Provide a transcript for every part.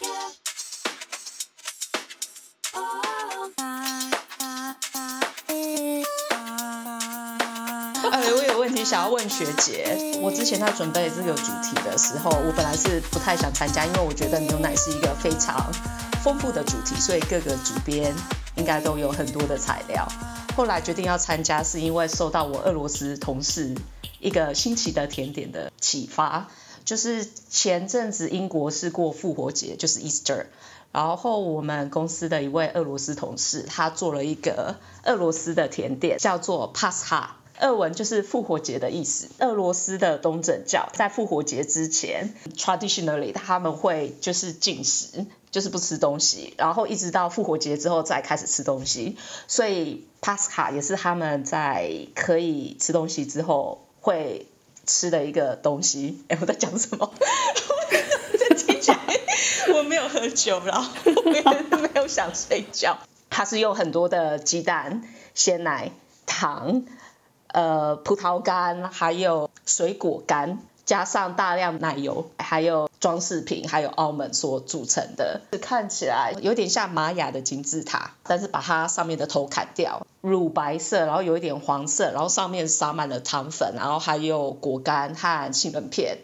哎，我有问题想要问学姐。我之前在准备这个主题的时候，我本来是不太想参加，因为我觉得牛奶是一个非常丰富的主题，所以各个主编应该都有很多的材料。后来决定要参加，是因为受到我俄罗斯同事一个新奇的甜点的启发。就是前阵子英国是过复活节，就是 Easter，然后我们公司的一位俄罗斯同事，他做了一个俄罗斯的甜点，叫做 Pascha，俄文就是复活节的意思。俄罗斯的东正教在复活节之前，traditionally 他们会就是禁食，就是不吃东西，然后一直到复活节之后再开始吃东西。所以 Pascha 也是他们在可以吃东西之后会。吃的一个东西，哎，我在讲什么 在？听起来我没有喝酒，然后没有想睡觉。它是用很多的鸡蛋、鲜奶、糖、呃葡萄干，还有水果干。加上大量奶油，还有装饰品，还有澳门所组成的，看起来有点像玛雅的金字塔，但是把它上面的头砍掉，乳白色，然后有一点黄色，然后上面撒满了糖粉，然后还有果干和杏仁片。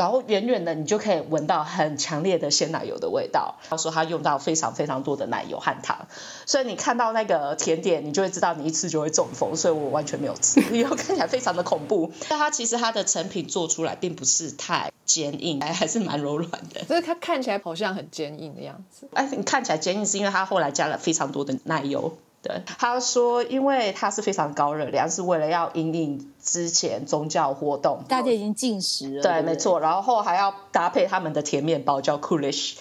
然后远远的你就可以闻到很强烈的鲜奶油的味道。他说他用到非常非常多的奶油和糖，所以你看到那个甜点，你就会知道你一吃就会中风。所以我完全没有吃，因为看起来非常的恐怖。但它其实它的成品做出来并不是太坚硬，还还是蛮柔软的。所以它看起来好像很坚硬的样子。哎，你看起来坚硬是因为它后来加了非常多的奶油。对，他说，因为他是非常高热量，是为了要引领之前宗教活动，大家已经进食了。对，没错，然后还要搭配他们的甜面包，叫 Coolish。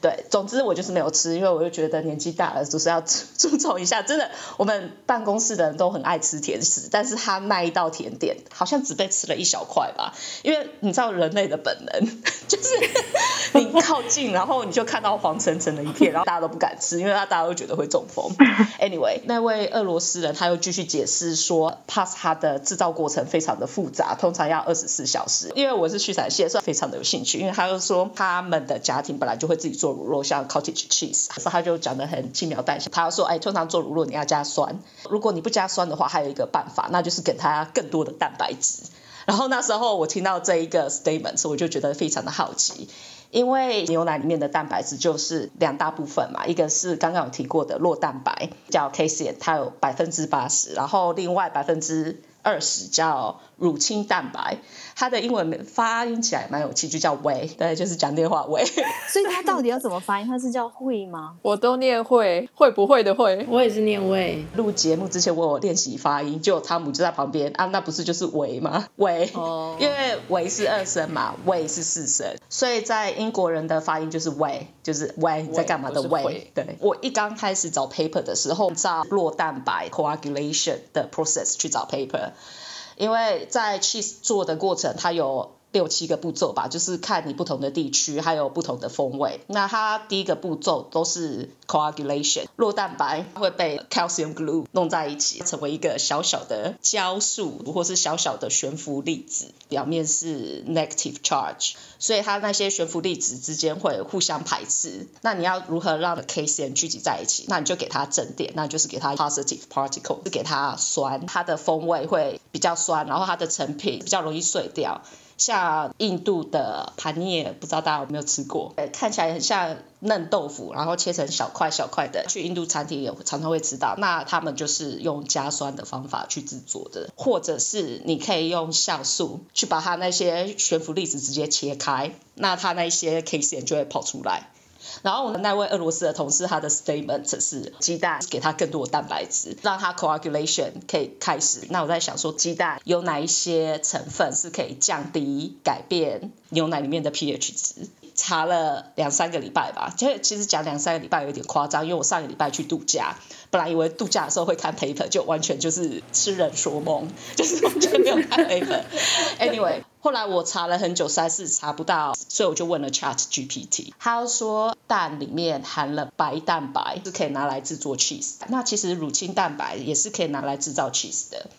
对，总之我就是没有吃，因为我就觉得年纪大了，就是要注 重一下。真的，我们办公室的人都很爱吃甜食，但是他那一道甜点好像只被吃了一小块吧。因为你知道人类的本能，就是 你靠近，然后你就看到黄澄澄的一片，然后大家都不敢吃，因为他大家都觉得会中风。Anyway，那位俄罗斯人他又继续解释说，Pass 它的制造过程非常的复杂，通常要二十四小时。因为我是畜产系，所以非常的有兴趣。因为他就说他们的家庭本来就会自己做。乳酪像 cottage cheese，他就讲的很轻描淡写。他说，哎，通常做乳酪你要加酸，如果你不加酸的话，还有一个办法，那就是给它更多的蛋白质。然后那时候我听到这一个 statement，我就觉得非常的好奇，因为牛奶里面的蛋白质就是两大部分嘛，一个是刚刚有提过的酪蛋白叫 casein，它有百分之八十，然后另外百分之二十叫乳清蛋白。它的英文发音起来蛮有趣，就叫 way，对，就是讲电话 way。所以它到底要怎么发音？它是叫会吗？我都念会，会不会的会。我也是念 way。录节目之前我有练习发音，就汤姆就在旁边啊，那不是就是喂吗？喂，哦，因为喂是二声嘛，喂是四声，所以在英国人的发音就是喂，就是喂在干嘛的喂。对，我一刚开始找 paper 的时候，照酪蛋白 coagulation 的 process 去找 paper。因为在去做的过程，它有六七个步骤吧，就是看你不同的地区，还有不同的风味。那它第一个步骤都是 coagulation，酪蛋白会被 calcium glue 弄在一起，成为一个小小的胶束，或是小小的悬浮粒子，表面是 negative charge。所以它那些悬浮粒子之间会互相排斥。那你要如何让 casein 聚集在一起？那你就给它正电，那就是给它 positive particle，是给它酸，它的风味会比较酸，然后它的成品比较容易碎掉。像印度的盘涅，不知道大家有没有吃过？看起来很像嫩豆腐，然后切成小块小块的。去印度餐厅也常常会吃到。那他们就是用加酸的方法去制作的，或者是你可以用酵素去把它那些悬浮粒子直接切开，那它那些 case 就会跑出来。然后我们那位俄罗斯的同事，他的 statement 是鸡蛋给他更多的蛋白质，让他 coagulation 可以开始。那我在想说，鸡蛋有哪一些成分是可以降低、改变牛奶里面的 pH 值？查了两三个礼拜吧，其实其实讲两三个礼拜有点夸张，因为我上个礼拜去度假，本来以为度假的时候会看 paper，就完全就是痴人说梦，就是完全没有看 paper。Anyway。后来我查了很久，实在是查不到，所以我就问了 Chat GPT，他说蛋里面含了白蛋白，是可以拿来制作 cheese。那其实乳清蛋白也是可以拿来制造 cheese 的。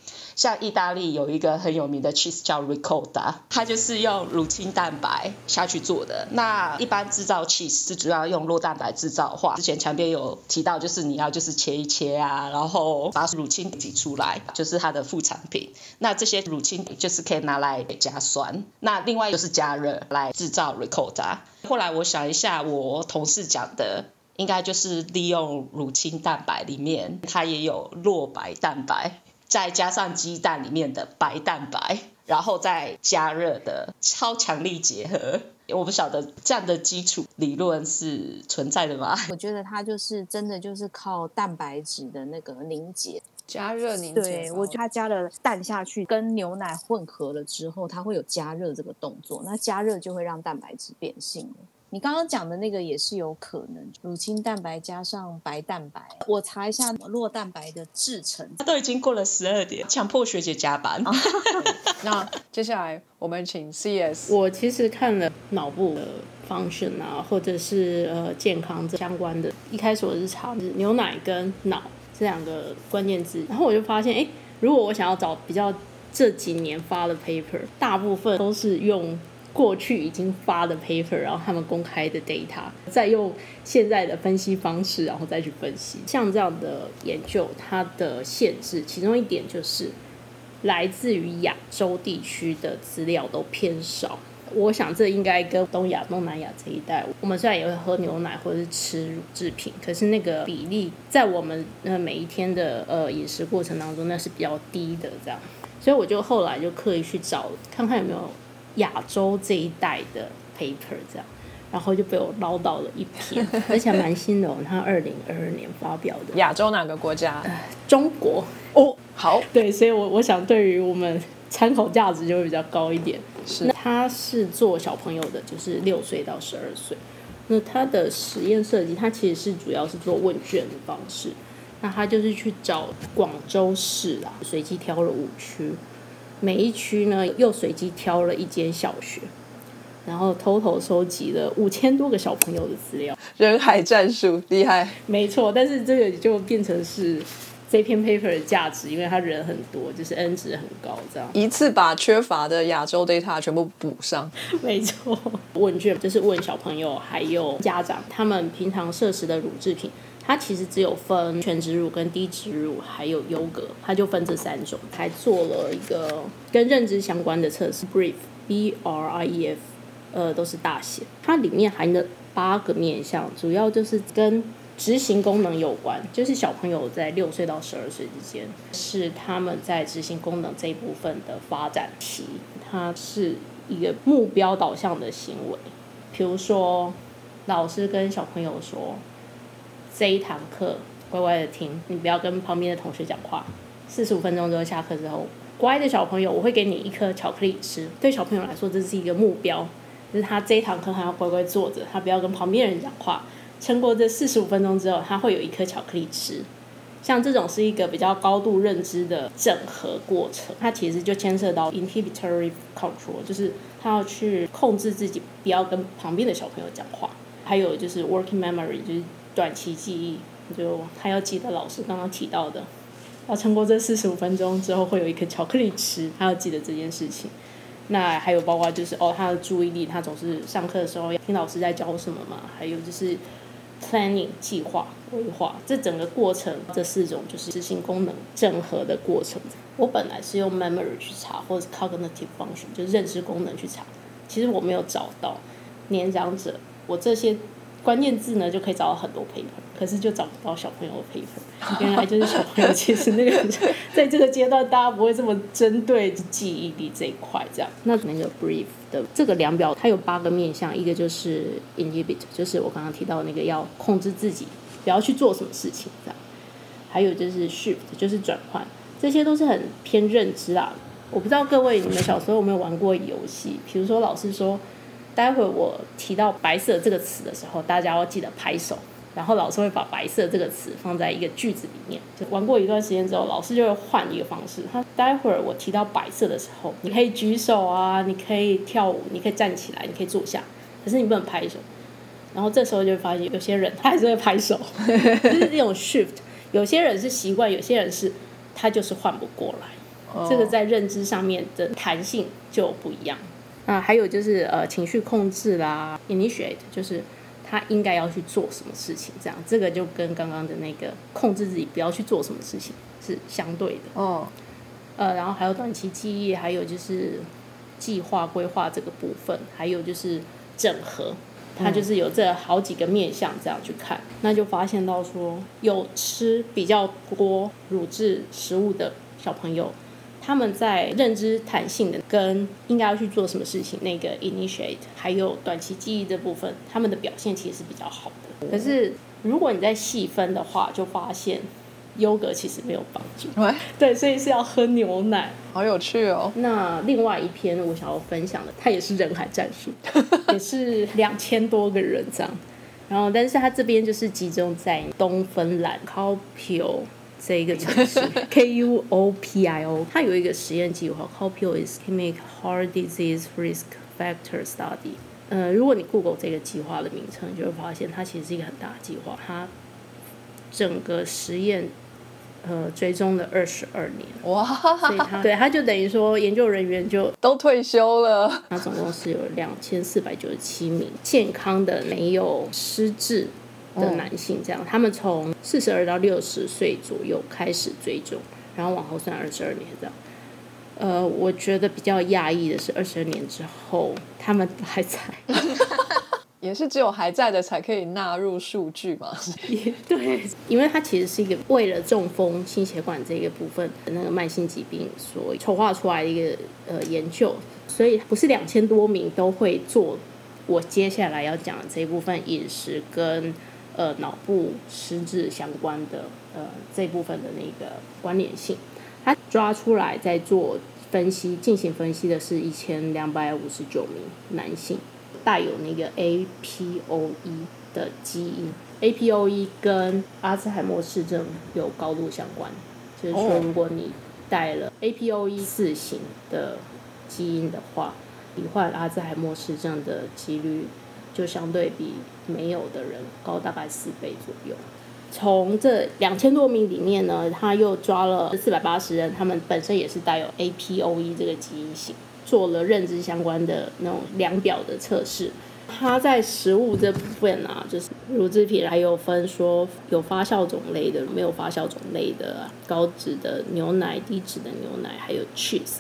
像意大利有一个很有名的 cheese 叫 ricotta，它就是用乳清蛋白下去做的。那一般制造 cheese 是主要用酪蛋白制造的话，之前墙边有提到，就是你要就是切一切啊，然后把乳清挤出来，就是它的副产品。那这些乳清就是可以拿来加酸。那另外就是加热来制造 ricotta。后来我想一下，我同事讲的。应该就是利用乳清蛋白里面，它也有酪白蛋白。再加上鸡蛋里面的白蛋白，然后再加热的超强力结合，我不晓得这样的基础理论是存在的吗？我觉得它就是真的就是靠蛋白质的那个凝结，加热凝结。对我觉得它加了蛋下去，跟牛奶混合了之后，它会有加热这个动作，那加热就会让蛋白质变性了。你刚刚讲的那个也是有可能，乳清蛋白加上白蛋白。我查一下酪蛋白的制成。它都已经过了十二点，强迫学姐加班。那接下来我们请 CS。我其实看了脑部的 function 啊，或者是呃健康相关的。一开始我是查牛奶跟脑这两个关键字，然后我就发现，哎，如果我想要找比较这几年发的 paper，大部分都是用。过去已经发的 paper，然后他们公开的 data，再用现在的分析方式，然后再去分析。像这样的研究，它的限制，其中一点就是来自于亚洲地区的资料都偏少。我想这应该跟东亚、东南亚这一带，我们虽然也会喝牛奶或者是吃乳制品，可是那个比例在我们呃每一天的呃饮食过程当中，那是比较低的。这样，所以我就后来就刻意去找，看看有没有。亚洲这一代的 paper 这样，然后就被我捞到了一篇，而且蛮新的哦，他二零二二年发表的。亚洲哪个国家？中国哦，好，对，所以我我想对于我们参考价值就会比较高一点。是，他是做小朋友的，就是六岁到十二岁。那他的实验设计，他其实是主要是做问卷的方式。那他就是去找广州市啊，随机挑了五区。每一区呢，又随机挑了一间小学，然后偷偷收集了五千多个小朋友的资料。人海战术厉害，没错。但是这个就变成是这篇 paper 的价值，因为他人很多，就是 n 值很高，这样一次把缺乏的亚洲 data 全部补上。没错，问卷就是问小朋友还有家长，他们平常摄食的乳制品。它其实只有分全植乳跟低植乳，还有优格，它就分这三种。还做了一个跟认知相关的测试，Brief B R I E F，呃，都是大写。它里面含的八个面向，主要就是跟执行功能有关，就是小朋友在六岁到十二岁之间，是他们在执行功能这一部分的发展期。它是一个目标导向的行为，比如说老师跟小朋友说。这一堂课乖乖的听，你不要跟旁边的同学讲话。四十五分钟之后下课之后，乖的小朋友，我会给你一颗巧克力吃。对小朋友来说，这是一个目标，就是他这一堂课还要乖乖坐着，他不要跟旁边人讲话。撑过这四十五分钟之后，他会有一颗巧克力吃。像这种是一个比较高度认知的整合过程，它其实就牵涉到 inhibitory control，就是他要去控制自己不要跟旁边的小朋友讲话。还有就是 working memory，就是短期记忆，就他要记得老师刚刚提到的，要撑过这四十五分钟之后会有一颗巧克力吃，他要记得这件事情。那还有包括就是哦，他的注意力，他总是上课的时候要听老师在教什么嘛？还有就是 planning 计划规划，这整个过程这四种就是执行功能整合的过程。我本来是用 memory 去查，或者 cognitive function 就认知功能去查，其实我没有找到年长者，我这些。关键字呢就可以找到很多 paper，可是就找不到小朋友的 paper。原来就是小朋友其实那个在这个阶段，大家不会这么针对记忆力这一块这样。那那个 brief 的这个量表，它有八个面向，一个就是 inhibit，就是我刚刚提到那个要控制自己不要去做什么事情这样。还有就是 shift，就是转换，这些都是很偏认知啊。我不知道各位你们小时候有没有玩过游戏，比如说老师说。待会我提到“白色”这个词的时候，大家要记得拍手。然后老师会把白色这个词放在一个句子里面。就玩过一段时间之后，老师就会换一个方式。他待会儿我提到白色的时候，你可以举手啊，你可以跳舞，你可以站起来，你可以坐下，可是你不能拍手。然后这时候就会发现，有些人他还是会拍手，就是这种 shift。有些人是习惯，有些人是他就是换不过来。这个在认知上面的弹性就不一样。啊，还有就是呃情绪控制啦，initiate 就是他应该要去做什么事情，这样这个就跟刚刚的那个控制自己不要去做什么事情是相对的。哦，呃，然后还有短期记忆，还有就是计划规划这个部分，还有就是整合，它就是有这好几个面向这样去看，那就发现到说有吃比较多乳制食物的小朋友。他们在认知弹性的跟应该要去做什么事情那个 initiate，还有短期记忆这部分，他们的表现其实是比较好的。可是如果你在细分的话，就发现优格其实没有帮助。对，所以是要喝牛奶。好有趣哦。那另外一篇我想要分享的，它也是人海战术，也是两千多个人这样。然后，但是它这边就是集中在东芬兰 Kuopio。这一个城市 K U O P I O，它有一个实验计划，Kuopio is Chemical Heart Disease Risk Factor Study。呃，如果你 Google 这个计划的名称，你就会发现它其实是一个很大的计划。它整个实验呃追踪了二十二年，哇，所以它对它就等于说研究人员就都退休了。它总共是有两千四百九十七名健康的没有失智。的男性这样，他们从四十二到六十岁左右开始追踪，然后往后算二十二年这样。呃，我觉得比较讶异的是，二十二年之后他们还在，也是只有还在的才可以纳入数据嘛？对，因为它其实是一个为了中风、心血管这个部分的那个慢性疾病所筹划出来的一个呃研究，所以不是两千多名都会做我接下来要讲的这一部分饮食跟。呃，脑部失智相关的呃这部分的那个关联性，他抓出来在做分析，进行分析的是一千两百五十九名男性，带有那个 APOE 的基因，APOE 跟阿兹海默氏症有高度相关，就是说如果你带了 APOE 四型的基因的话，罹患阿兹海默氏症的几率。就相对比没有的人高大概四倍左右。从这两千多名里面呢，他又抓了四百八十人，他们本身也是带有 APOE 这个基因型，做了认知相关的那种量表的测试。他在食物这部分啊，就是乳制品，还有分说有发酵种类的，没有发酵种类的，高脂的牛奶、低脂的牛奶，还有 cheese。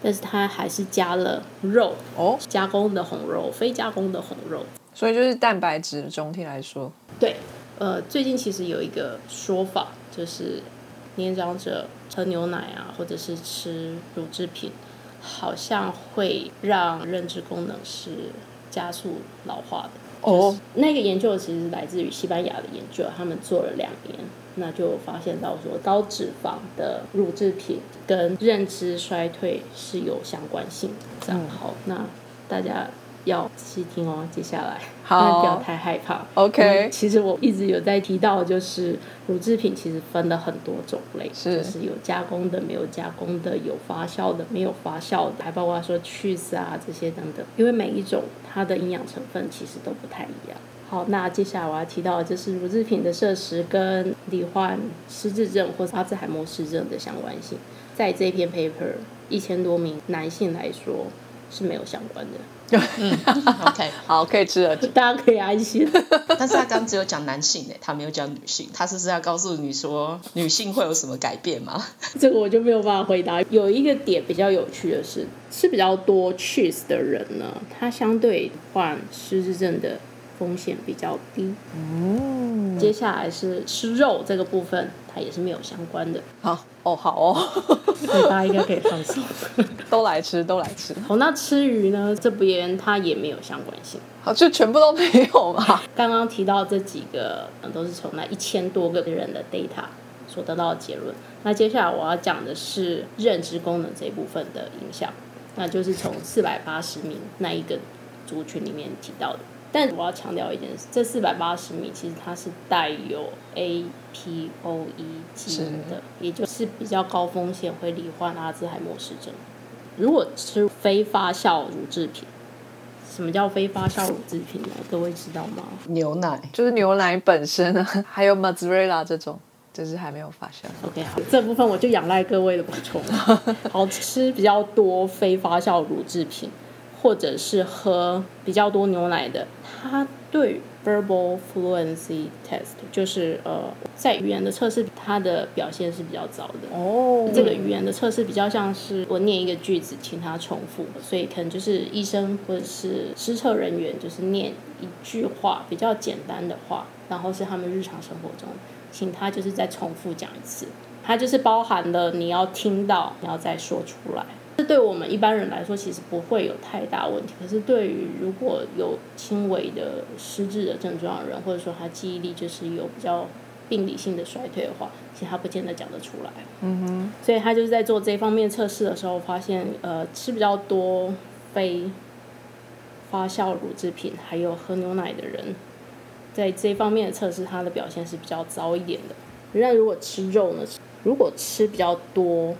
但是它还是加了肉哦，加工的红肉，非加工的红肉，所以就是蛋白质总体来说，对，呃，最近其实有一个说法，就是年长者喝牛奶啊，或者是吃乳制品，好像会让认知功能是加速老化的。哦，那个研究其实来自于西班牙的研究，他们做了两年。那就发现到说高脂肪的乳制品跟认知衰退是有相关性的。这样好，那大家要细听哦。接下来，好，不要太害怕。OK，其实我一直有在提到，就是乳制品其实分了很多种类，是就是有加工的、没有加工的、有发酵的、没有发酵的，还包括说 cheese 啊这些等等。因为每一种它的营养成分其实都不太一样。好，那接下来我要提到的就是乳制品的摄食跟罹患失智症或是阿兹海默氏症的相关性，在这篇 paper 一千多名男性来说是没有相关的。嗯，OK，好，可以吃了，大家可以安心。但是他刚只有讲男性诶，他没有讲女性，他是不是要告诉你说女性会有什么改变吗？这个我就没有办法回答。有一个点比较有趣的是，吃比较多 cheese 的人呢，他相对患失智症的。风险比较低。嗯，接下来是吃肉这个部分，它也是没有相关的。好哦，好哦，大家应该可以放松，都来吃，都来吃。哦，那吃鱼呢？这边它也没有相关性。好，就全部都没有嘛。刚刚提到这几个，都是从那一千多个人的 data 所得到的结论。那接下来我要讲的是认知功能这一部分的影响，那就是从四百八十名那一个族群里面提到的。但我要强调一件事，这四百八十米其实它是带有 APOE 基因的，也就是比较高风险会罹患阿兹海默氏症。如果吃非发酵乳制品，什么叫非发酵乳制品呢？各位知道吗？牛奶就是牛奶本身啊，还有 mozzarella 这种，就是还没有发酵。OK，好，这部分我就仰赖各位的补充。好吃比较多非发酵乳制品，或者是喝比较多牛奶的，他对 verbal fluency test 就是呃在语言的测试，他的表现是比较糟的。哦这个语言的测试比较像是我念一个句子，请他重复，所以可能就是医生或者是施测人员，就是念一句话比较简单的话，然后是他们日常生活中，请他就是再重复讲一次，它就是包含了你要听到，你要再说出来。这对我们一般人来说其实不会有太大问题，可是对于如果有轻微的失智的症状的人，或者说他记忆力就是有比较病理性的衰退的话，其实他不见得讲得出来。嗯哼所以他就是在做这方面测试的时候，发现呃吃比较多非发酵乳制品，还有喝牛奶的人，在这方面的测试，他的表现是比较糟一点的。那如果吃肉呢？如果吃比较多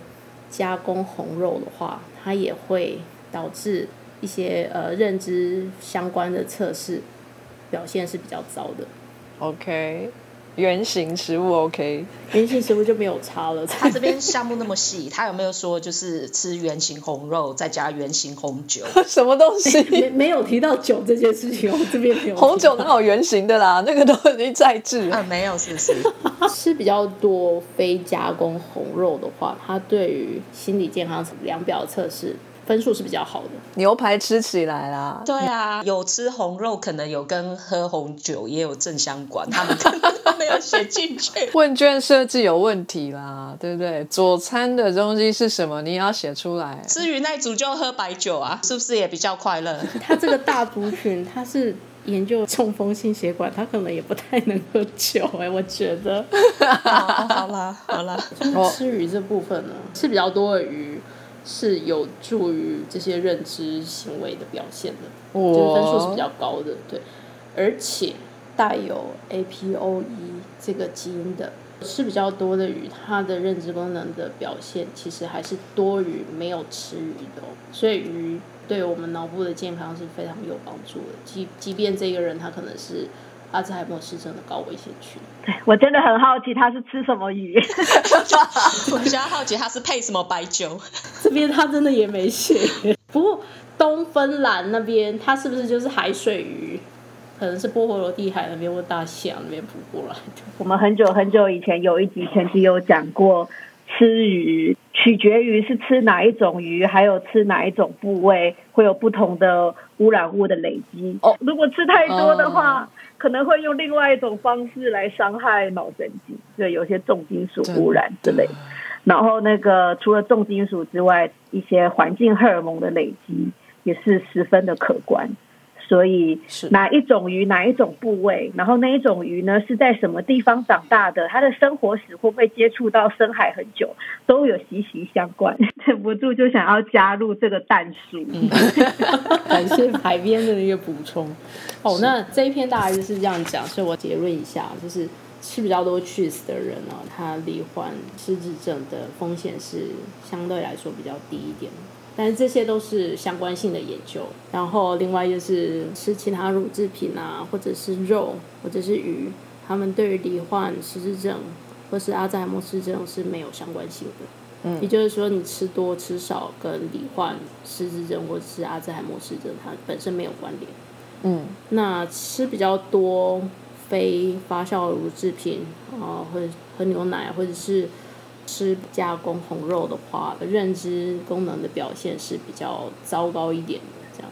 加工红肉的话，它也会导致一些呃认知相关的测试表现是比较糟的。，OK，原型食物 OK，圆形食物就没有差了。他这边项目那么细，他有没有说就是吃圆形红肉再加圆形红酒？什么东西？没没有提到酒这件事情，我这边没有。红酒哪有圆形的啦？那个都已经在制啊，了。没有，是不是？吃比较多非加工红肉的话，它对于心理健康量表测试分数是比较好的。牛排吃起来啦，对啊，有吃红肉，可能有跟喝红酒也有正相关，他们没有写进去。问卷设计有问题啦，对不对？佐餐的东西是什么？你也要写出来。吃鱼那组就喝白酒啊，是不是也比较快乐？他这个大族群，他是研究中风心血管，他可能也不太能喝酒哎、我觉得。哦，好啦，好啦，哦吃鱼这部分呢，吃比较多的鱼是有助于这些认知行为的表现的。就是分数是比较高的，对，而且带有 APOE 这个基因的吃比较多的鱼，它的认知功能的表现其实还是多于没有吃鱼的、哦，所以鱼对我们脑部的健康是非常有帮助的。即即便这个人他可能是阿兹海默氏症的高危险群，我真的很好奇他是吃什么鱼。我比较好奇他是配什么白酒？这边他真的也没写。不过东芬兰那边，它是不是就是海水鱼？可能是波波罗的地海那边或大西洋那边捕过来的。我们很久很久以前有一集前期有讲过，吃鱼取决于是吃哪一种鱼，还有吃哪一种部位，会有不同的污染物的累积。哦如果吃太多的话，哦可能会用另外一种方式来伤害脑神经，对，有些重金属污染之类。然后那个除了重金属之外，一些环境荷尔蒙的累积也是十分的可观。所以哪一种鱼哪一种部位，然后那一种鱼呢是在什么地方长大的，它的生活史会不会接触到深海很久，都有息息相关。忍不住就想要加入这个蛋书。感谢海边的一个补充。哦，那这一篇大概就是这样讲，所以我结论一下，就是吃比较多 cheese 的人呢、他罹患失智症的风险是相对来说比较低一点。但是这些都是相关性的研究，然后另外就是吃其他乳制品啊，或者是肉，或者是鱼，他们对于罹患失智症或是阿兹海默氏症是没有相关性的。嗯也就是说，你吃多吃少跟罹患失智症或者是阿兹海默氏症，它本身没有关联。嗯，那吃比较多非发酵乳制品啊，或者喝牛奶，或者是吃加工红肉的话，认知功能的表现是比较糟糕一点的。这样，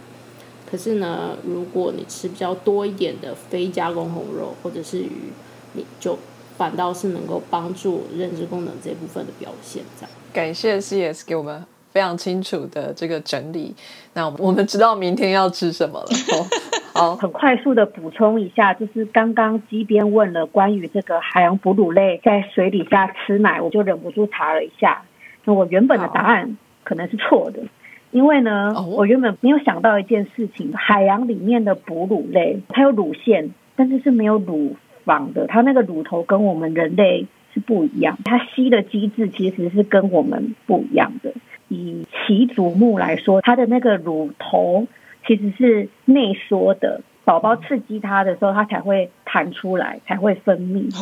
可是呢，如果你吃比较多一点的非加工红肉或者是鱼，你就反倒是能够帮助认知功能这部分的表现。这样。感谢 CS 给我们非常清楚的这个整理。那我们我们知道明天要吃什么了。哦、好，很快速的补充一下，就是刚刚机边问了关于这个海洋哺乳类在水底下吃奶，我就忍不住查了一下。那我原本的答案可能是错的，因为呢，哦我原本没有想到一件事情，海洋里面的哺乳类它有乳腺，但是是没有乳房的，它那个乳头跟我们人类是不一样，它吸的机制其实是跟我们不一样的。以鳍足目来说，它的那个乳头其实是内缩的，宝宝刺激它的时候，它才会弹出来，才会分泌。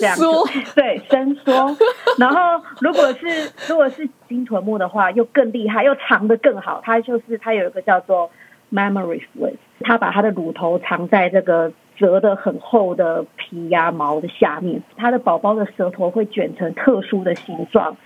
这样子缩，对，伸缩。然后如果是如果是金臀目的话，又更厉害，又藏的更好。它就是它有一个叫做 memory slit，它把它的乳头藏在这个折的很厚的皮呀、毛的下面，它的宝宝的舌头会卷成特殊的形状。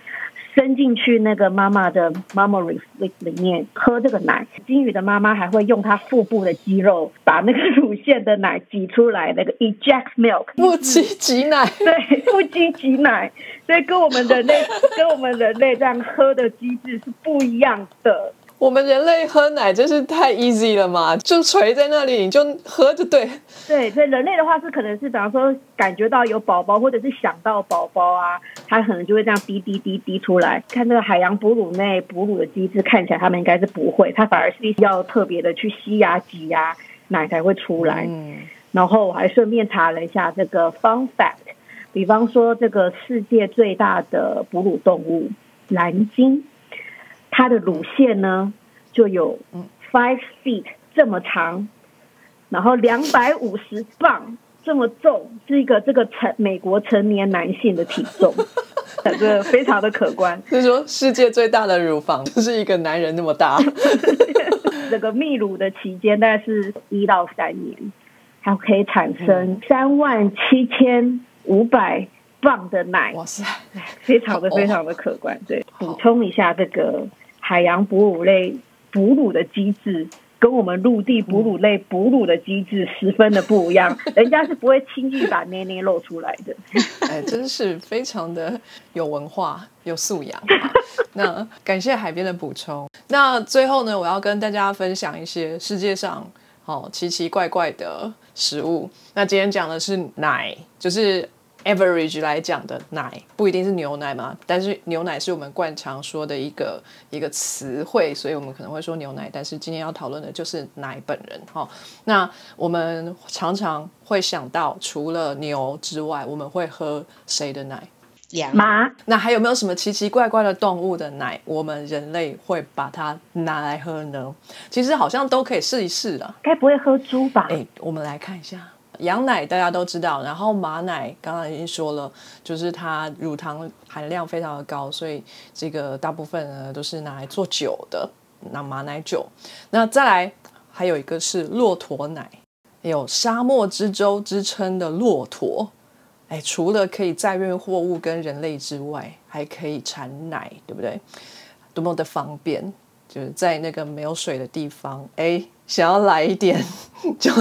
伸进去那个妈妈的 mammary slit 里面喝这个奶，金鱼的妈妈还会用她腹部的肌肉把那个乳腺的奶挤出来，那个 eject milk，腹肌挤奶，对，腹肌挤奶，所以跟我们人类跟我们人类这样喝的机制是不一样的。我们人类喝奶真是太 easy 了嘛，就垂在那里你就喝就对。对，所以人类的话是可能是，比方说感觉到有宝宝，或者是想到宝宝啊，它可能就会这样滴滴滴滴出来。看这个海洋哺乳内哺乳的机制，看起来他们应该是不会，它反而是要特别的去吸呀、挤呀，奶才会出来。嗯，然后我还顺便查了一下这个 fun fact，比方说这个世界最大的哺乳动物蓝鲸，它的乳腺呢就有 five feet 这么长，然后两百五十磅这么重，是一个这个成美国成年男性的体重，这个非常的可观。就是说世界最大的乳房就是一个男人那么大。这个泌乳的期间大概是一到三年，它可以产生三万七千五百磅的奶，哇塞，非常的非常的可观。对，补充一下这个海洋哺乳类哺乳的机制。跟我们陆地哺乳类哺乳的机制十分的不一样，人家是不会轻易把捏捏露出来的。哎，真是非常的有文化、有素养。那感谢海边的补充。那最后呢，我要跟大家分享一些世界上哦奇奇怪怪的食物。那今天讲的是奶，就是。Average 来讲的奶不一定是牛奶嘛，但是牛奶是我们惯常说的一个一个词汇，所以我们可能会说牛奶。但是今天要讨论的就是奶本人哈、哦。那我们常常会想到，除了牛之外，我们会喝谁的奶？羊马那还有没有什么奇奇怪怪的动物的奶，我们人类会把它拿来喝呢？其实好像都可以试一试啦。该不会喝猪吧？哎，我们来看一下。羊奶大家都知道，然后马奶刚刚已经说了，就是它乳糖含量非常的高，所以这个大部分呢都是拿来做酒的，那马奶酒。那再来还有一个是骆驼奶，有沙漠之舟之称的骆驼，哎，除了可以载运货物跟人类之外，还可以产奶，对不对？多么的方便，就是在那个没有水的地方，哎。想要来一点，就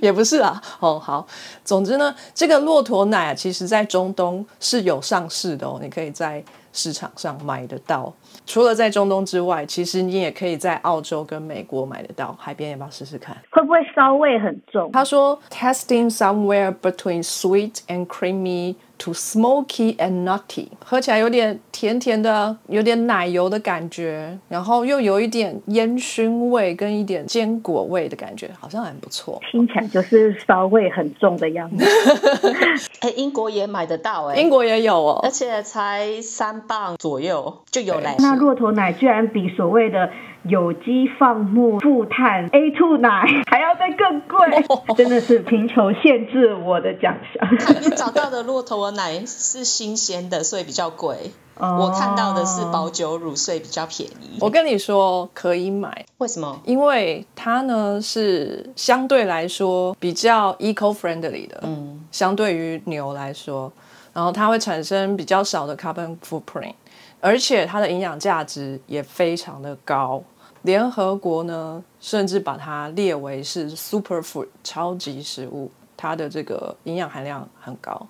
也不是啊。哦，好，总之呢，这个骆驼奶啊，其实在中东是有上市的哦，你可以在市场上买得到。除了在中东之外，其实你也可以在澳洲跟美国买得到。海边要不要试试看？会不会骚味很重？他说，testing somewhere between sweet and creamy to smoky and nutty，喝起来有点甜甜的，有点奶油的感觉，然后又有一点烟熏味跟一点坚果味的感觉，好像很不错。听起来就是骚味很重的样子。哎，英国也买得到哎，英国也有哦，而且才三磅左右就有奶。那骆驼奶居然比所谓的有机放牧负碳 A two 奶 还要再更贵，真的是贫穷限制我的奖项。你找到的骆驼奶是新鲜的，所以比较贵。哦我看到的是保酒乳，所以比较便宜。我跟你说可以买，为什么？因为它呢是相对来说比较 eco friendly 的，嗯，相对于牛来说，然后它会产生比较少的 carbon footprint，而且它的营养价值也非常的高。联合国呢，甚至把它列为是 super food 超级食物，它的这个营养含量很高。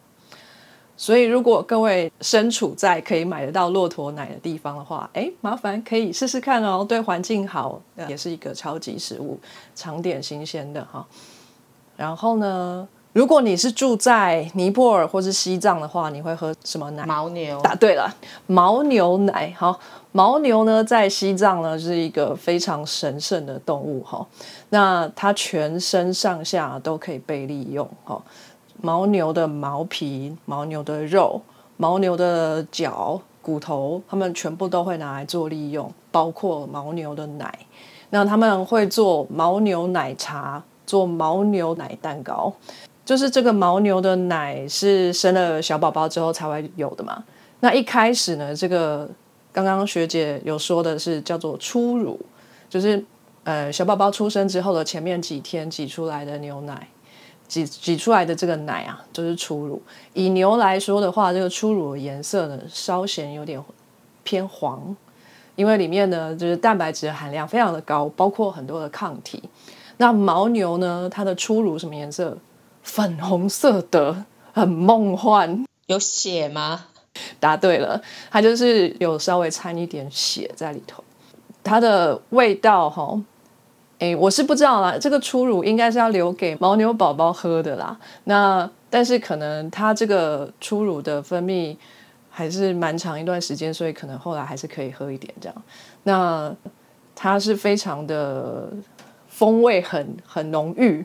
所以，如果各位身处在可以买得到骆驼奶的地方的话，哎，麻烦可以试试看哦，对环境好，也是一个超级食物，常点新鲜的哈。然后呢，如果你是住在尼泊尔或是西藏的话，你会喝什么奶？牦牛。答对了，牦牛奶。好，牦牛呢，在西藏呢是一个非常神圣的动物哈。那它全身上下都可以被利用哈。牦牛的毛皮、牦牛的肉、牦牛的脚、骨头，它们全部都会拿来做利用，包括牦牛的奶。那他们会做牦牛奶茶，做牦牛奶蛋糕。就是这个牦牛的奶是生了小宝宝之后才会有的嘛？那一开始呢，这个刚刚学姐有说的是叫做初乳，就是呃小宝宝出生之后的前面几天挤出来的牛奶，挤挤出来的这个奶啊，就是初乳。以牛来说的话，这个初乳的颜色呢稍显有点偏黄，因为里面呢就是蛋白质的含量非常的高，包括很多的抗体。那牦牛呢，它的初乳什么颜色？粉红色的，很梦幻。有血吗？答对了，它就是有稍微掺一点血在里头。它的味道，哈，哎，我是不知道啦。这个初乳应该是要留给牦牛宝宝喝的啦。那但是可能它这个初乳的分泌还是蛮长一段时间，所以可能后来还是可以喝一点这样。那它是非常的风味很很浓郁。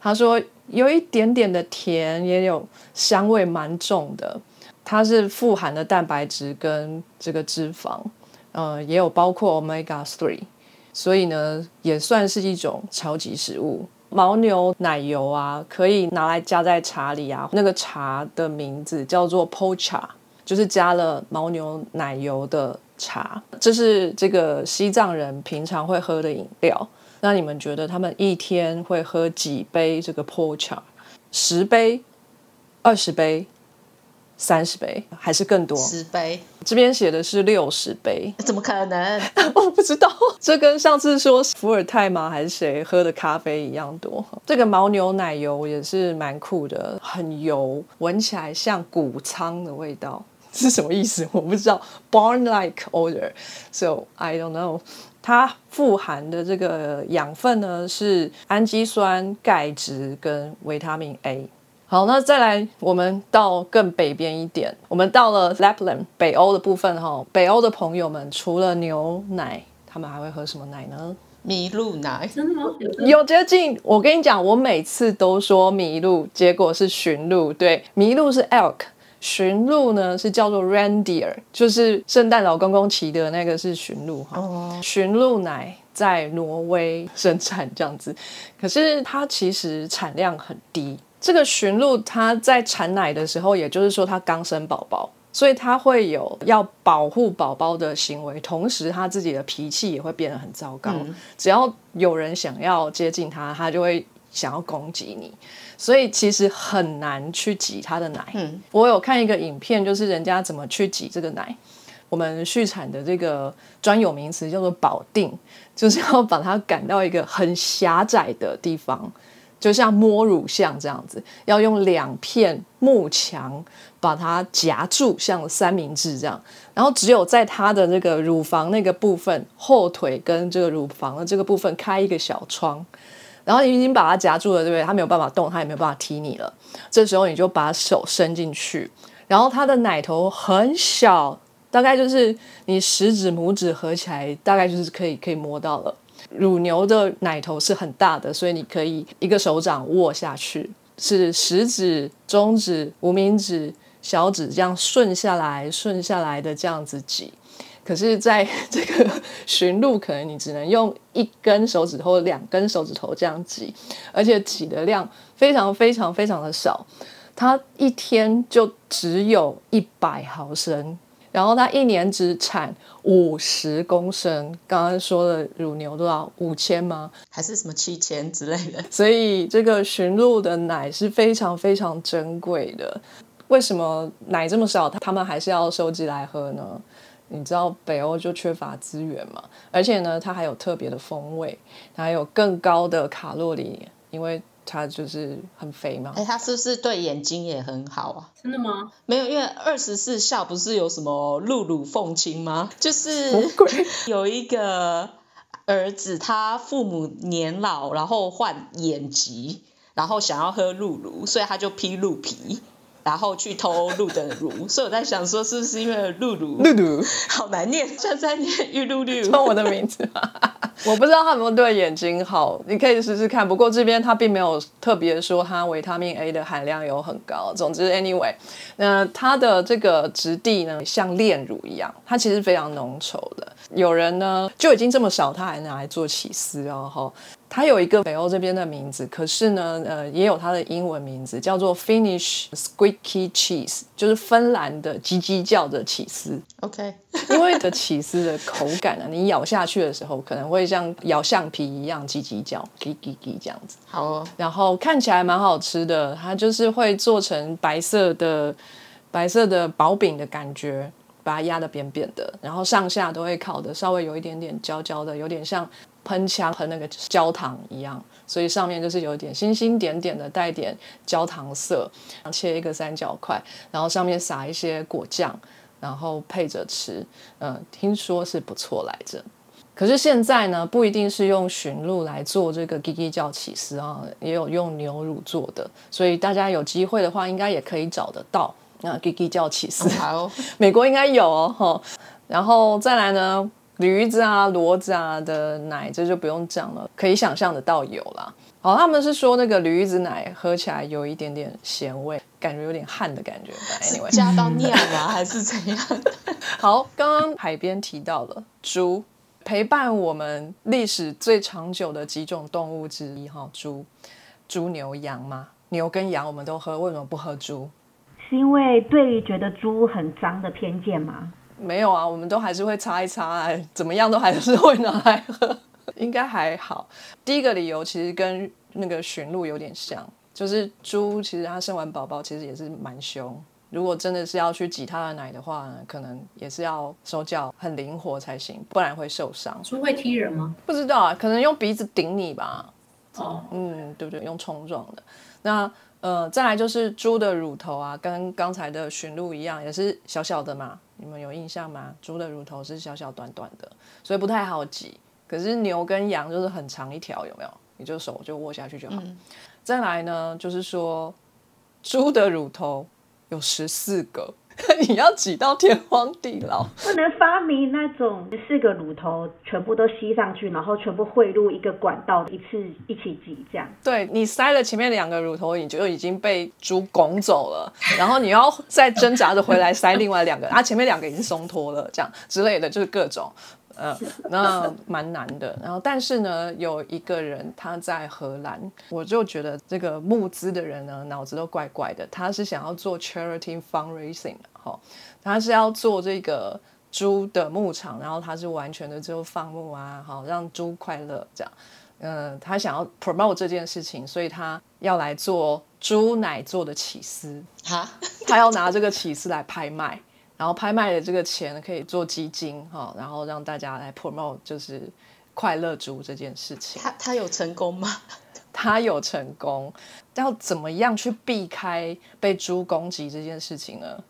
他说。有一点点的甜，也有香味蛮重的。它是富含的蛋白质跟这个脂肪，呃，也有包括 omega three，所以呢，也算是一种超级食物。牦牛奶油啊，可以拿来加在茶里啊。那个茶的名字叫做 pocha，就是加了牦牛奶油的茶。这是这个西藏人平常会喝的饮料。那你们觉得他们一天会喝几杯这个 porcha？十杯、二十杯、三十杯，还是更多？十杯。这边写的是六十杯，怎么可能？我不知道。这跟上次说伏尔泰吗？还是谁喝的咖啡一样多？这个牦牛奶油也是蛮酷的，很油，闻起来像谷仓的味道，是什么意思？我不知道。Barn-like odor，so I don't know。它富含的这个养分呢是氨基酸、钙质跟维他命 A。好，那再来，我们到更北边一点，我们到了 Lapland 北欧的部分哈。北欧的朋友们除了牛奶，他们还会喝什么奶呢？麋鹿奶？真的吗？有接近。我跟你讲，我每次都说麋鹿，结果是驯鹿。对，麋鹿是 elk。驯鹿呢是叫做 reindeer，就是圣诞老公公骑的那个是驯鹿哈。驯鹿奶在挪威生产这样子，可是它其实产量很低。这个驯鹿它在产奶的时候，也就是说它刚生宝宝，所以它会有要保护宝宝的行为，同时它自己的脾气也会变得很糟糕。只要有人想要接近它，它就会想要攻击你。所以其实很难去挤它的奶。嗯，我有看一个影片，就是人家怎么去挤这个奶。我们畜产的这个专有名词叫做保定，就是要把它赶到一个很狭窄的地方，就像摸乳像这样子，要用两片木墙把它夹住，像三明治这样。然后只有在它的这个乳房那个部分，后腿跟这个乳房的这个部分开一个小窗。然后你已经把它夹住了，对不对？它没有办法动，它也没有办法踢你了。这时候你就把手伸进去，然后它的奶头很小，大概就是你食指、拇指合起来，大概就是可以可以摸到了。乳牛的奶头是很大的，所以你可以一个手掌握下去，是食指、中指、无名指、小指这样顺下来、顺下来的这样子挤。可是，在 这个驯鹿，可能你只能用一根手指头、两根手指头这样挤，而且挤的量非常非常非常的少。它一天就只有一百毫升，然后它一年只产五十公升。刚刚说的乳牛多少？五千吗？还是什么七千之类的？所以这个驯鹿的奶是非常非常珍贵的。为什么奶这么少，他们还是要收集来喝呢？你知道北欧就缺乏资源嘛？而且呢，它还有特别的风味，它还有更高的卡路里，因为它就是很肥嘛。哎，它是不是对眼睛也很好啊？真的吗？没有，因为二十四孝不是有什么露乳奉亲吗？就是有一个儿子，他父母年老，然后患眼疾。然后想要喝露乳，所以他就披鹿皮。然后去偷鹿的乳，所以我在想说，是不是因为露露露露好难念，像在念玉露露。说我的名字吗？我不知道他有没有对眼睛好，你可以试试看。不过这边他并没有特别说它维他命 A 的含量有很高。总之，anyway，那它的这个质地呢，像炼乳一样，它其实非常浓稠的。有人呢就已经这么少，他还拿来做起司哦，哈。它有一个北欧这边的名字，可是呢，呃，也有它的英文名字，叫做 Finnish Squeaky Cheese，就是芬兰的叽叽叫的起司。OK，因为的起司的口感啊，你咬下去的时候可能会像咬橡皮一样叽叽叫，叽叽叽这样子。好哦，然后看起来蛮好吃的，它就是会做成白色的白色的薄饼的感觉，把它压的扁扁的，然后上下都会烤的稍微有一点点焦焦的，有点像。喷枪喷那个焦糖一样，所以上面就是有点星星点点的，带点焦糖色。切一个三角块，然后上面撒一些果酱，然后配着吃。嗯，听说是不错来着。可是现在呢，不一定是用驯鹿来做这个叽叽叫起司啊，也有用牛乳做的。所以大家有机会的话，应该也可以找得到那 Gigi 叫起司。好，美国应该有哦。然后再来呢？驴子啊、骡子啊的奶，这就不用讲了，可以想象得到有啦。好，他们是说那个驴子奶喝起来有一点点咸味，感觉有点汗的感觉。Anyway，加到尿啊，还是怎样？好，刚刚海边提到了猪，陪伴我们历史最长久的几种动物之一哈，猪、猪牛羊嘛，牛跟羊我们都喝，为什么不喝猪？是因为对觉得猪很脏的偏见吗？没有啊，我们都还是会擦一擦，怎么样都还是会拿来喝，应该还好。第一个理由其实跟那个驯鹿有点像，就是猪其实它生完宝宝其实也是蛮凶，如果真的是要去挤它的奶的话，可能也是要手脚很灵活才行，不然会受伤。猪会踢人吗？不知道啊，可能用鼻子顶你吧。哦，嗯，对不对？用冲撞的。那呃，再来就是猪的乳头啊，跟刚才的驯鹿一样，也是小小的嘛。你们有印象吗？猪的乳头是小小短短的，所以不太好挤。可是牛跟羊就是很长一条，有没有？你就手就握下去就好。再来呢，就是说猪的乳头有十四个。你要挤到天荒地老，不能发明那种四个乳头全部都吸上去，然后全部汇入一个管道，一次一起挤这样。对你塞了前面两个乳头，你就已经被猪拱走了，然后你要再挣扎着回来塞另外两个，啊，前面两个已经松脱了，这样之类的，就是各种。嗯，那蛮难的。然后，但是呢，有一个人他在荷兰，我就觉得这个募资的人呢，脑子都怪怪的。他是想要做 charity fundraising 哈，他是要做这个猪的牧场，然后他是完全的就放牧啊，好让猪快乐这样。嗯，他想要 promote 这件事情，所以他要来做猪奶做的起司，哈，他要拿这个起司来拍卖。然后拍卖的这个钱可以做基金哈，然后让大家来 promote 就是快乐猪这件事情。他他有成功吗？他有成功，要怎么样去避开被猪攻击这件事情呢？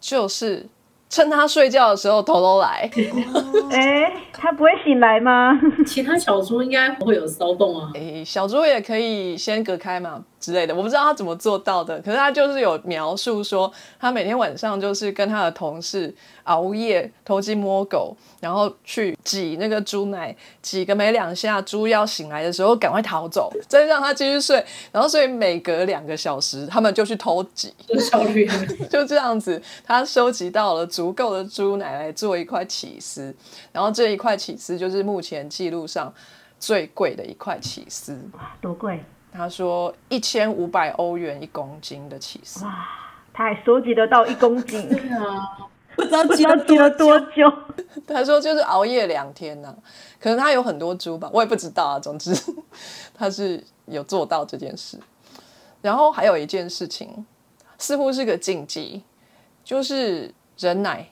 就是。趁他睡觉的时候偷偷来，哎，他不会醒来吗？其他小猪应该不会有骚动啊。哎，小猪也可以先隔开嘛之类的，我不知道他怎么做到的。可是他就是有描述说，他每天晚上就是跟他的同事熬夜偷鸡摸狗，然后去挤那个猪奶，挤个没两下，猪要醒来的时候赶快逃走，再让他继续睡。然后所以每隔两个小时，他们就去偷挤，效率 就这样子，他收集到了。足够的猪奶来做一块起司，然后这一块起司就是目前记录上最贵的一块起司。哇，多贵？他说一千五百欧元一公斤的起司。哇，他还收集得到一公斤？对啊，不知道积了多久。他说就是熬夜两天呢，可能他有很多猪吧，我也不知道啊。总之 他是有做到这件事。然后还有一件事情，似乎是个禁忌，就是。人奶，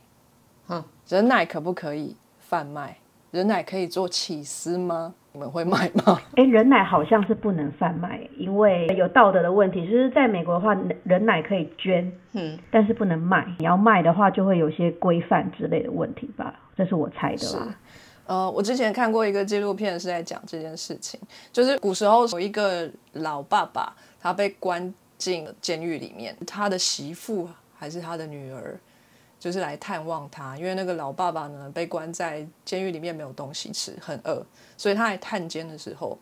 嗯，人奶可不可以贩卖？人奶可以做起司吗？你们会卖吗？哎，人奶好像是不能贩卖，因为有道德的问题。就是在美国的话，人奶可以捐，嗯，但是不能卖。你要卖的话，就会有些规范之类的问题吧？这是我猜的啦。呃，我之前看过一个纪录片，是在讲这件事情，就是古时候有一个老爸爸，他被关进监狱里面，他的媳妇还是他的女儿。就是来探望他，因为那个老爸爸呢被关在监狱里面，没有东西吃，很饿，所以他来探监的时候，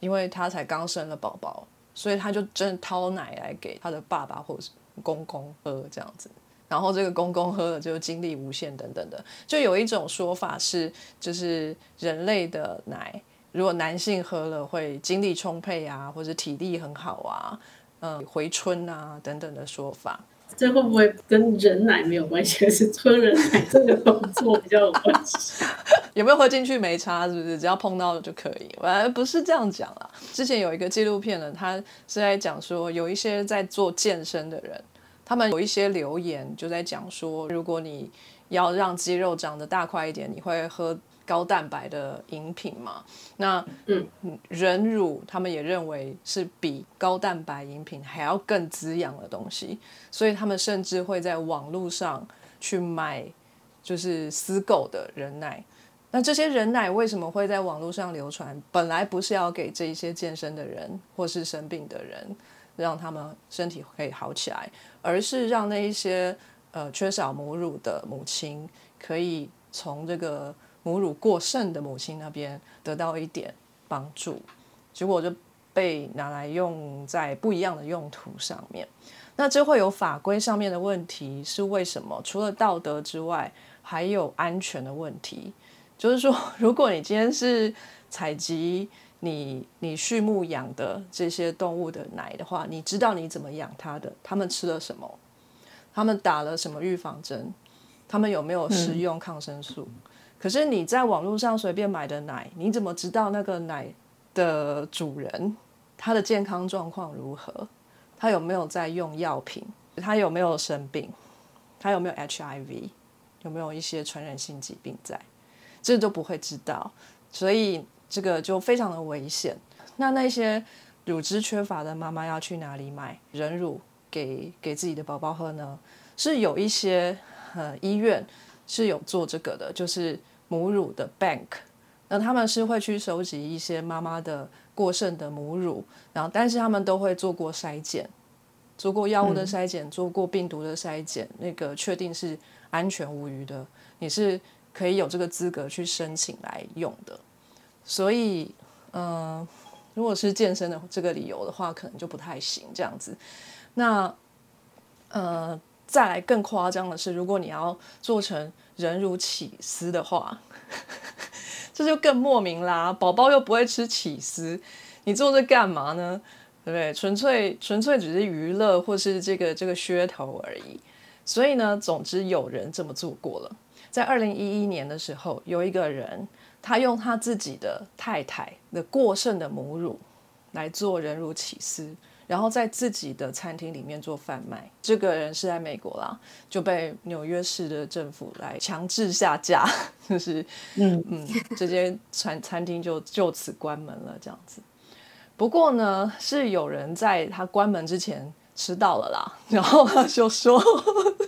因为他才刚生了宝宝，所以他就真的掏奶来给他的爸爸或者是公公喝这样子，然后这个公公喝了就精力无限等等的，就有一种说法是，就是人类的奶，如果男性喝了会精力充沛啊，或者体力很好啊，嗯，回春啊等等的说法。这会不会跟人奶没有关系？是喝人奶这个动作比较有关系？有没有喝进去没差，是不是？只要碰到就可以。完不是这样讲啦。之前有一个纪录片呢，他是在讲说，有一些在做健身的人，他们有一些留言就在讲说，如果你要让肌肉长得大块一点，你会喝。高蛋白的饮品嘛，那嗯，人乳他们也认为是比高蛋白饮品还要更滋养的东西，所以他们甚至会在网络上去买，就是私购的人奶。那这些人奶为什么会在网络上流传？本来不是要给这一些健身的人或是生病的人，让他们身体可以好起来，而是让那一些呃缺少母乳的母亲可以从这个。母乳过剩的母亲那边得到一点帮助，结果就被拿来用在不一样的用途上面。那这会有法规上面的问题，是为什么？除了道德之外，还有安全的问题。就是说，如果你今天是采集你 你畜牧养的这些动物的奶的话，你知道你怎么养它的，他们吃了什么，他们打了什么预防针，他们有没有食用抗生素？可是你在网络上随便买的奶，你怎么知道那个奶的主人他的健康状况如何？他有没有在用药品？他有没有生病？他有没有 HIV？有没有一些传染性疾病在？这都不会知道，所以这个就非常的危险。那那些乳汁缺乏的妈妈要去哪里买人乳给给自己的宝宝喝呢？是有一些呃医院。是有做这个的，就是母乳的 bank，那他们是会去收集一些妈妈的过剩的母乳，然后但是他们都会做过筛检，做过药物的筛检，做过病毒的筛检，那个确定是安全无虞的，你是可以有这个资格去申请来用的。所以，嗯，如果是健身的这个理由的话，可能就不太行这样子。那，呃。再来更夸张的是，如果你要做成人乳起司的话，这就更莫名啦。宝宝又不会吃起司，你做这干嘛呢？对不对？纯粹纯粹只是娱乐或是这个这个噱头而已。所以呢，总之有人这么做过了。在二零一一年的时候，有一个人他用他自己的太太的过剩的母乳来做人乳起司。然后在自己的餐厅里面做贩卖，这个人是在美国啦，就被纽约市的政府来强制下架，就是嗯嗯，这间餐餐厅就就此关门了这样子。不过呢，是有人在他关门之前吃到了啦，然后他就说，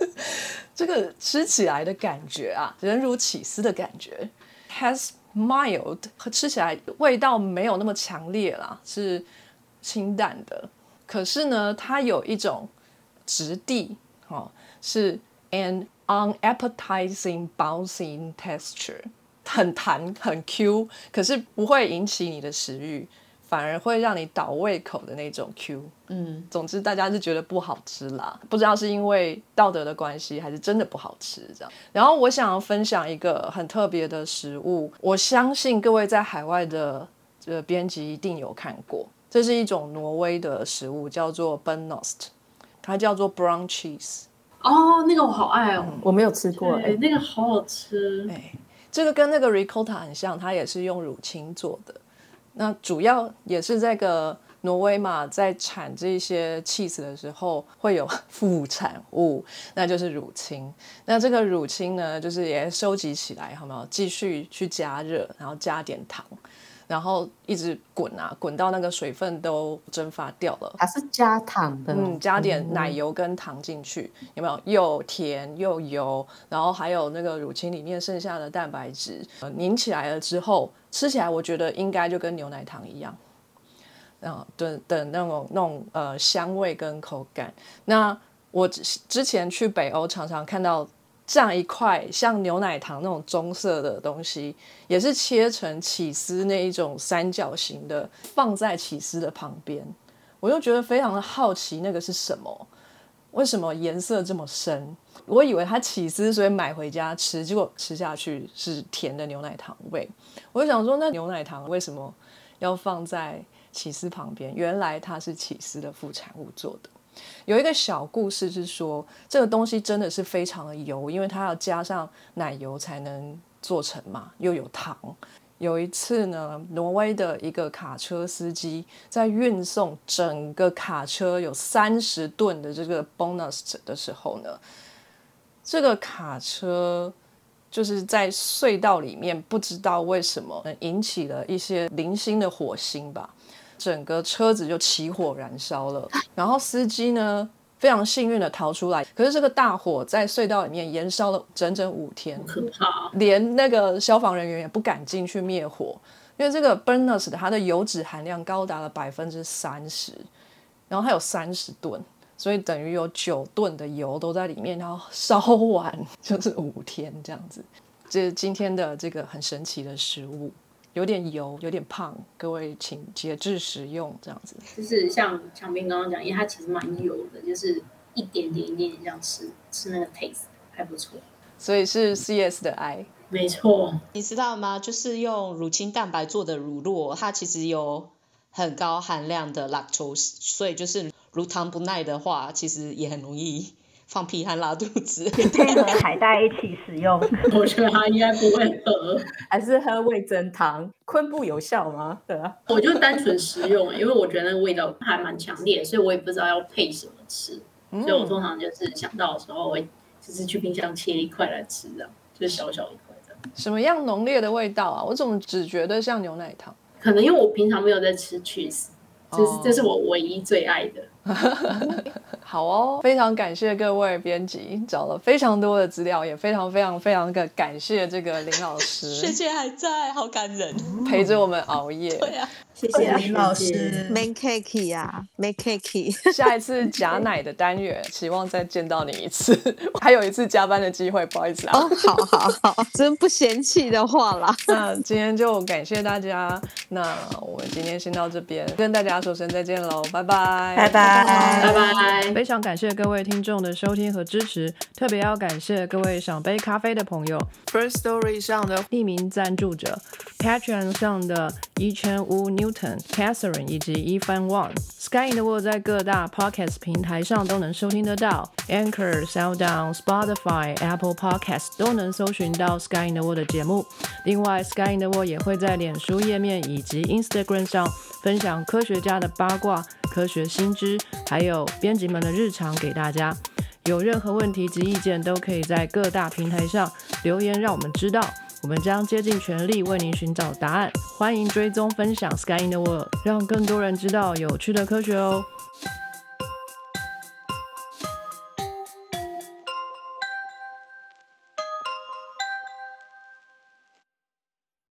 这个吃起来的感觉啊，人如起司的感觉，has mild，吃起来味道没有那么强烈啦，是清淡的。可是呢，它有一种质地，哦，是 an unappetizing bouncing texture，很弹很 Q，可是不会引起你的食欲，反而会让你倒胃口的那种 Q。嗯，总之大家是觉得不好吃啦，不知道是因为道德的关系，还是真的不好吃这样。然后我想要分享一个很特别的食物，我相信各位在海外的这个编辑一定有看过。这是一种挪威的食物，叫做 b e n n o s t 它叫做 brown cheese。哦，那个我好爱哦，我没有吃过，哎，那个好好吃。哎，这个跟那个 ricotta 很像，它也是用乳清做的。那主要也是这个挪威嘛，在产这些 cheese 的时候会有 副产物，那就是乳清。那这个乳清呢，就是也收集起来，好没有？继续去加热，然后加点糖。然后一直滚啊，滚到那个水分都蒸发掉了。它是加糖的，嗯，加点奶油跟糖进去，有没有？又甜又油，然后还有那个乳清里面剩下的蛋白质，呃，凝起来了之后，吃起来我觉得应该就跟牛奶糖一样，啊，的的那种那种呃香味跟口感。那我之之前去北欧，常常看到这样一块像牛奶糖那种棕色的东西，也是切成起司那一种三角形的，放在起司的旁边。我就觉得非常的好奇，那个是什么？为什么颜色这么深？我以为它起司，所以买回家吃，结果吃下去是甜的牛奶糖味。我就想说，那牛奶糖为什么要放在起司旁边？原来它是起司的副产物做的。有一个小故事是说，这个东西真的是非常的油，因为它要加上奶油才能做成嘛，又有糖。有一次呢，挪威的一个卡车司机在运送整个卡车有三十吨的这个 bonus 的时候呢，这个卡车就是在隧道里面，不知道为什么引起了一些零星的火星吧，整个车子就起火燃烧了。然后司机呢非常幸运的逃出来，可是这个大火在隧道里面燃烧了整整五天，可怕。连那个消防人员也不敢进去灭火，因为这个 burners 它的油脂含量高达了百分之三十，然后它有三十吨，所以等于有九吨的油都在里面，然后烧完就是五天这样子。这是今天的这个很神奇的食物，有点油，有点胖，各位请节制食用这样子。就是像强斌刚刚讲，因为它其实蛮油的，就是一点点一点点这样吃，吃那个 taste 还不错。所以是 CS 的爱。没错，你知道吗？就是用乳清蛋白做的乳酪，它其实有很高含量的 lactose，所以就是乳糖不耐的话，其实也很容易放屁和拉肚子。可以和海带一起使用，我觉得他应该不会喝，还是喝味增汤，昆布有效吗？对啊，我就单纯食用，因为我觉得那个味道还蛮强烈，所以我也不知道要配什么吃，所以我通常就是想到的时候，我会就是去冰箱切一块来吃，这样就是小小一块的。什么样浓烈的味道啊？我怎么只觉得像牛奶糖？可能因为我平常没有在吃 cheese，这是哦这是我唯一最爱的。好哦，非常感谢各位编辑找了非常多的资料，也非常非常非常的感谢这个林老学师 姐还在，好感人。陪着我们熬夜。对啊，谢谢林老师。make cake 呀，make cake。下一次假奶的单元，希望再见到你一次，还有一次加班的机会，不好意思啊。哦，好好好，真不嫌弃的话啦。那今天就感谢大家，那我们今天先到这边，跟大家说声再见喽，拜拜，拜拜。拜拜。非常感谢各位听众的收听和支持，特别要感谢各位想杯咖啡的朋友，First Story 上的匿名赞助者，Patreon 上的一圈乌 Newton、Catherine 以及一番 One。Sky in the World 在各大 Podcast 平台上都能收听得到，Anchor、s e l l d o w n、Spotify、Apple Podcast 都能搜寻到 Sky in the World 的节目。另外，Sky in the World 也会在脸书页面以及 Instagram 上分享科学家的八卦、科学新知，还有编辑们的日常给大家。有任何问题及意见，都可以在各大平台上留言，让我们知道。我们将竭尽全力为您寻找答案。欢迎追踪分享 Sky in the World，让更多人知道有趣的科学哦。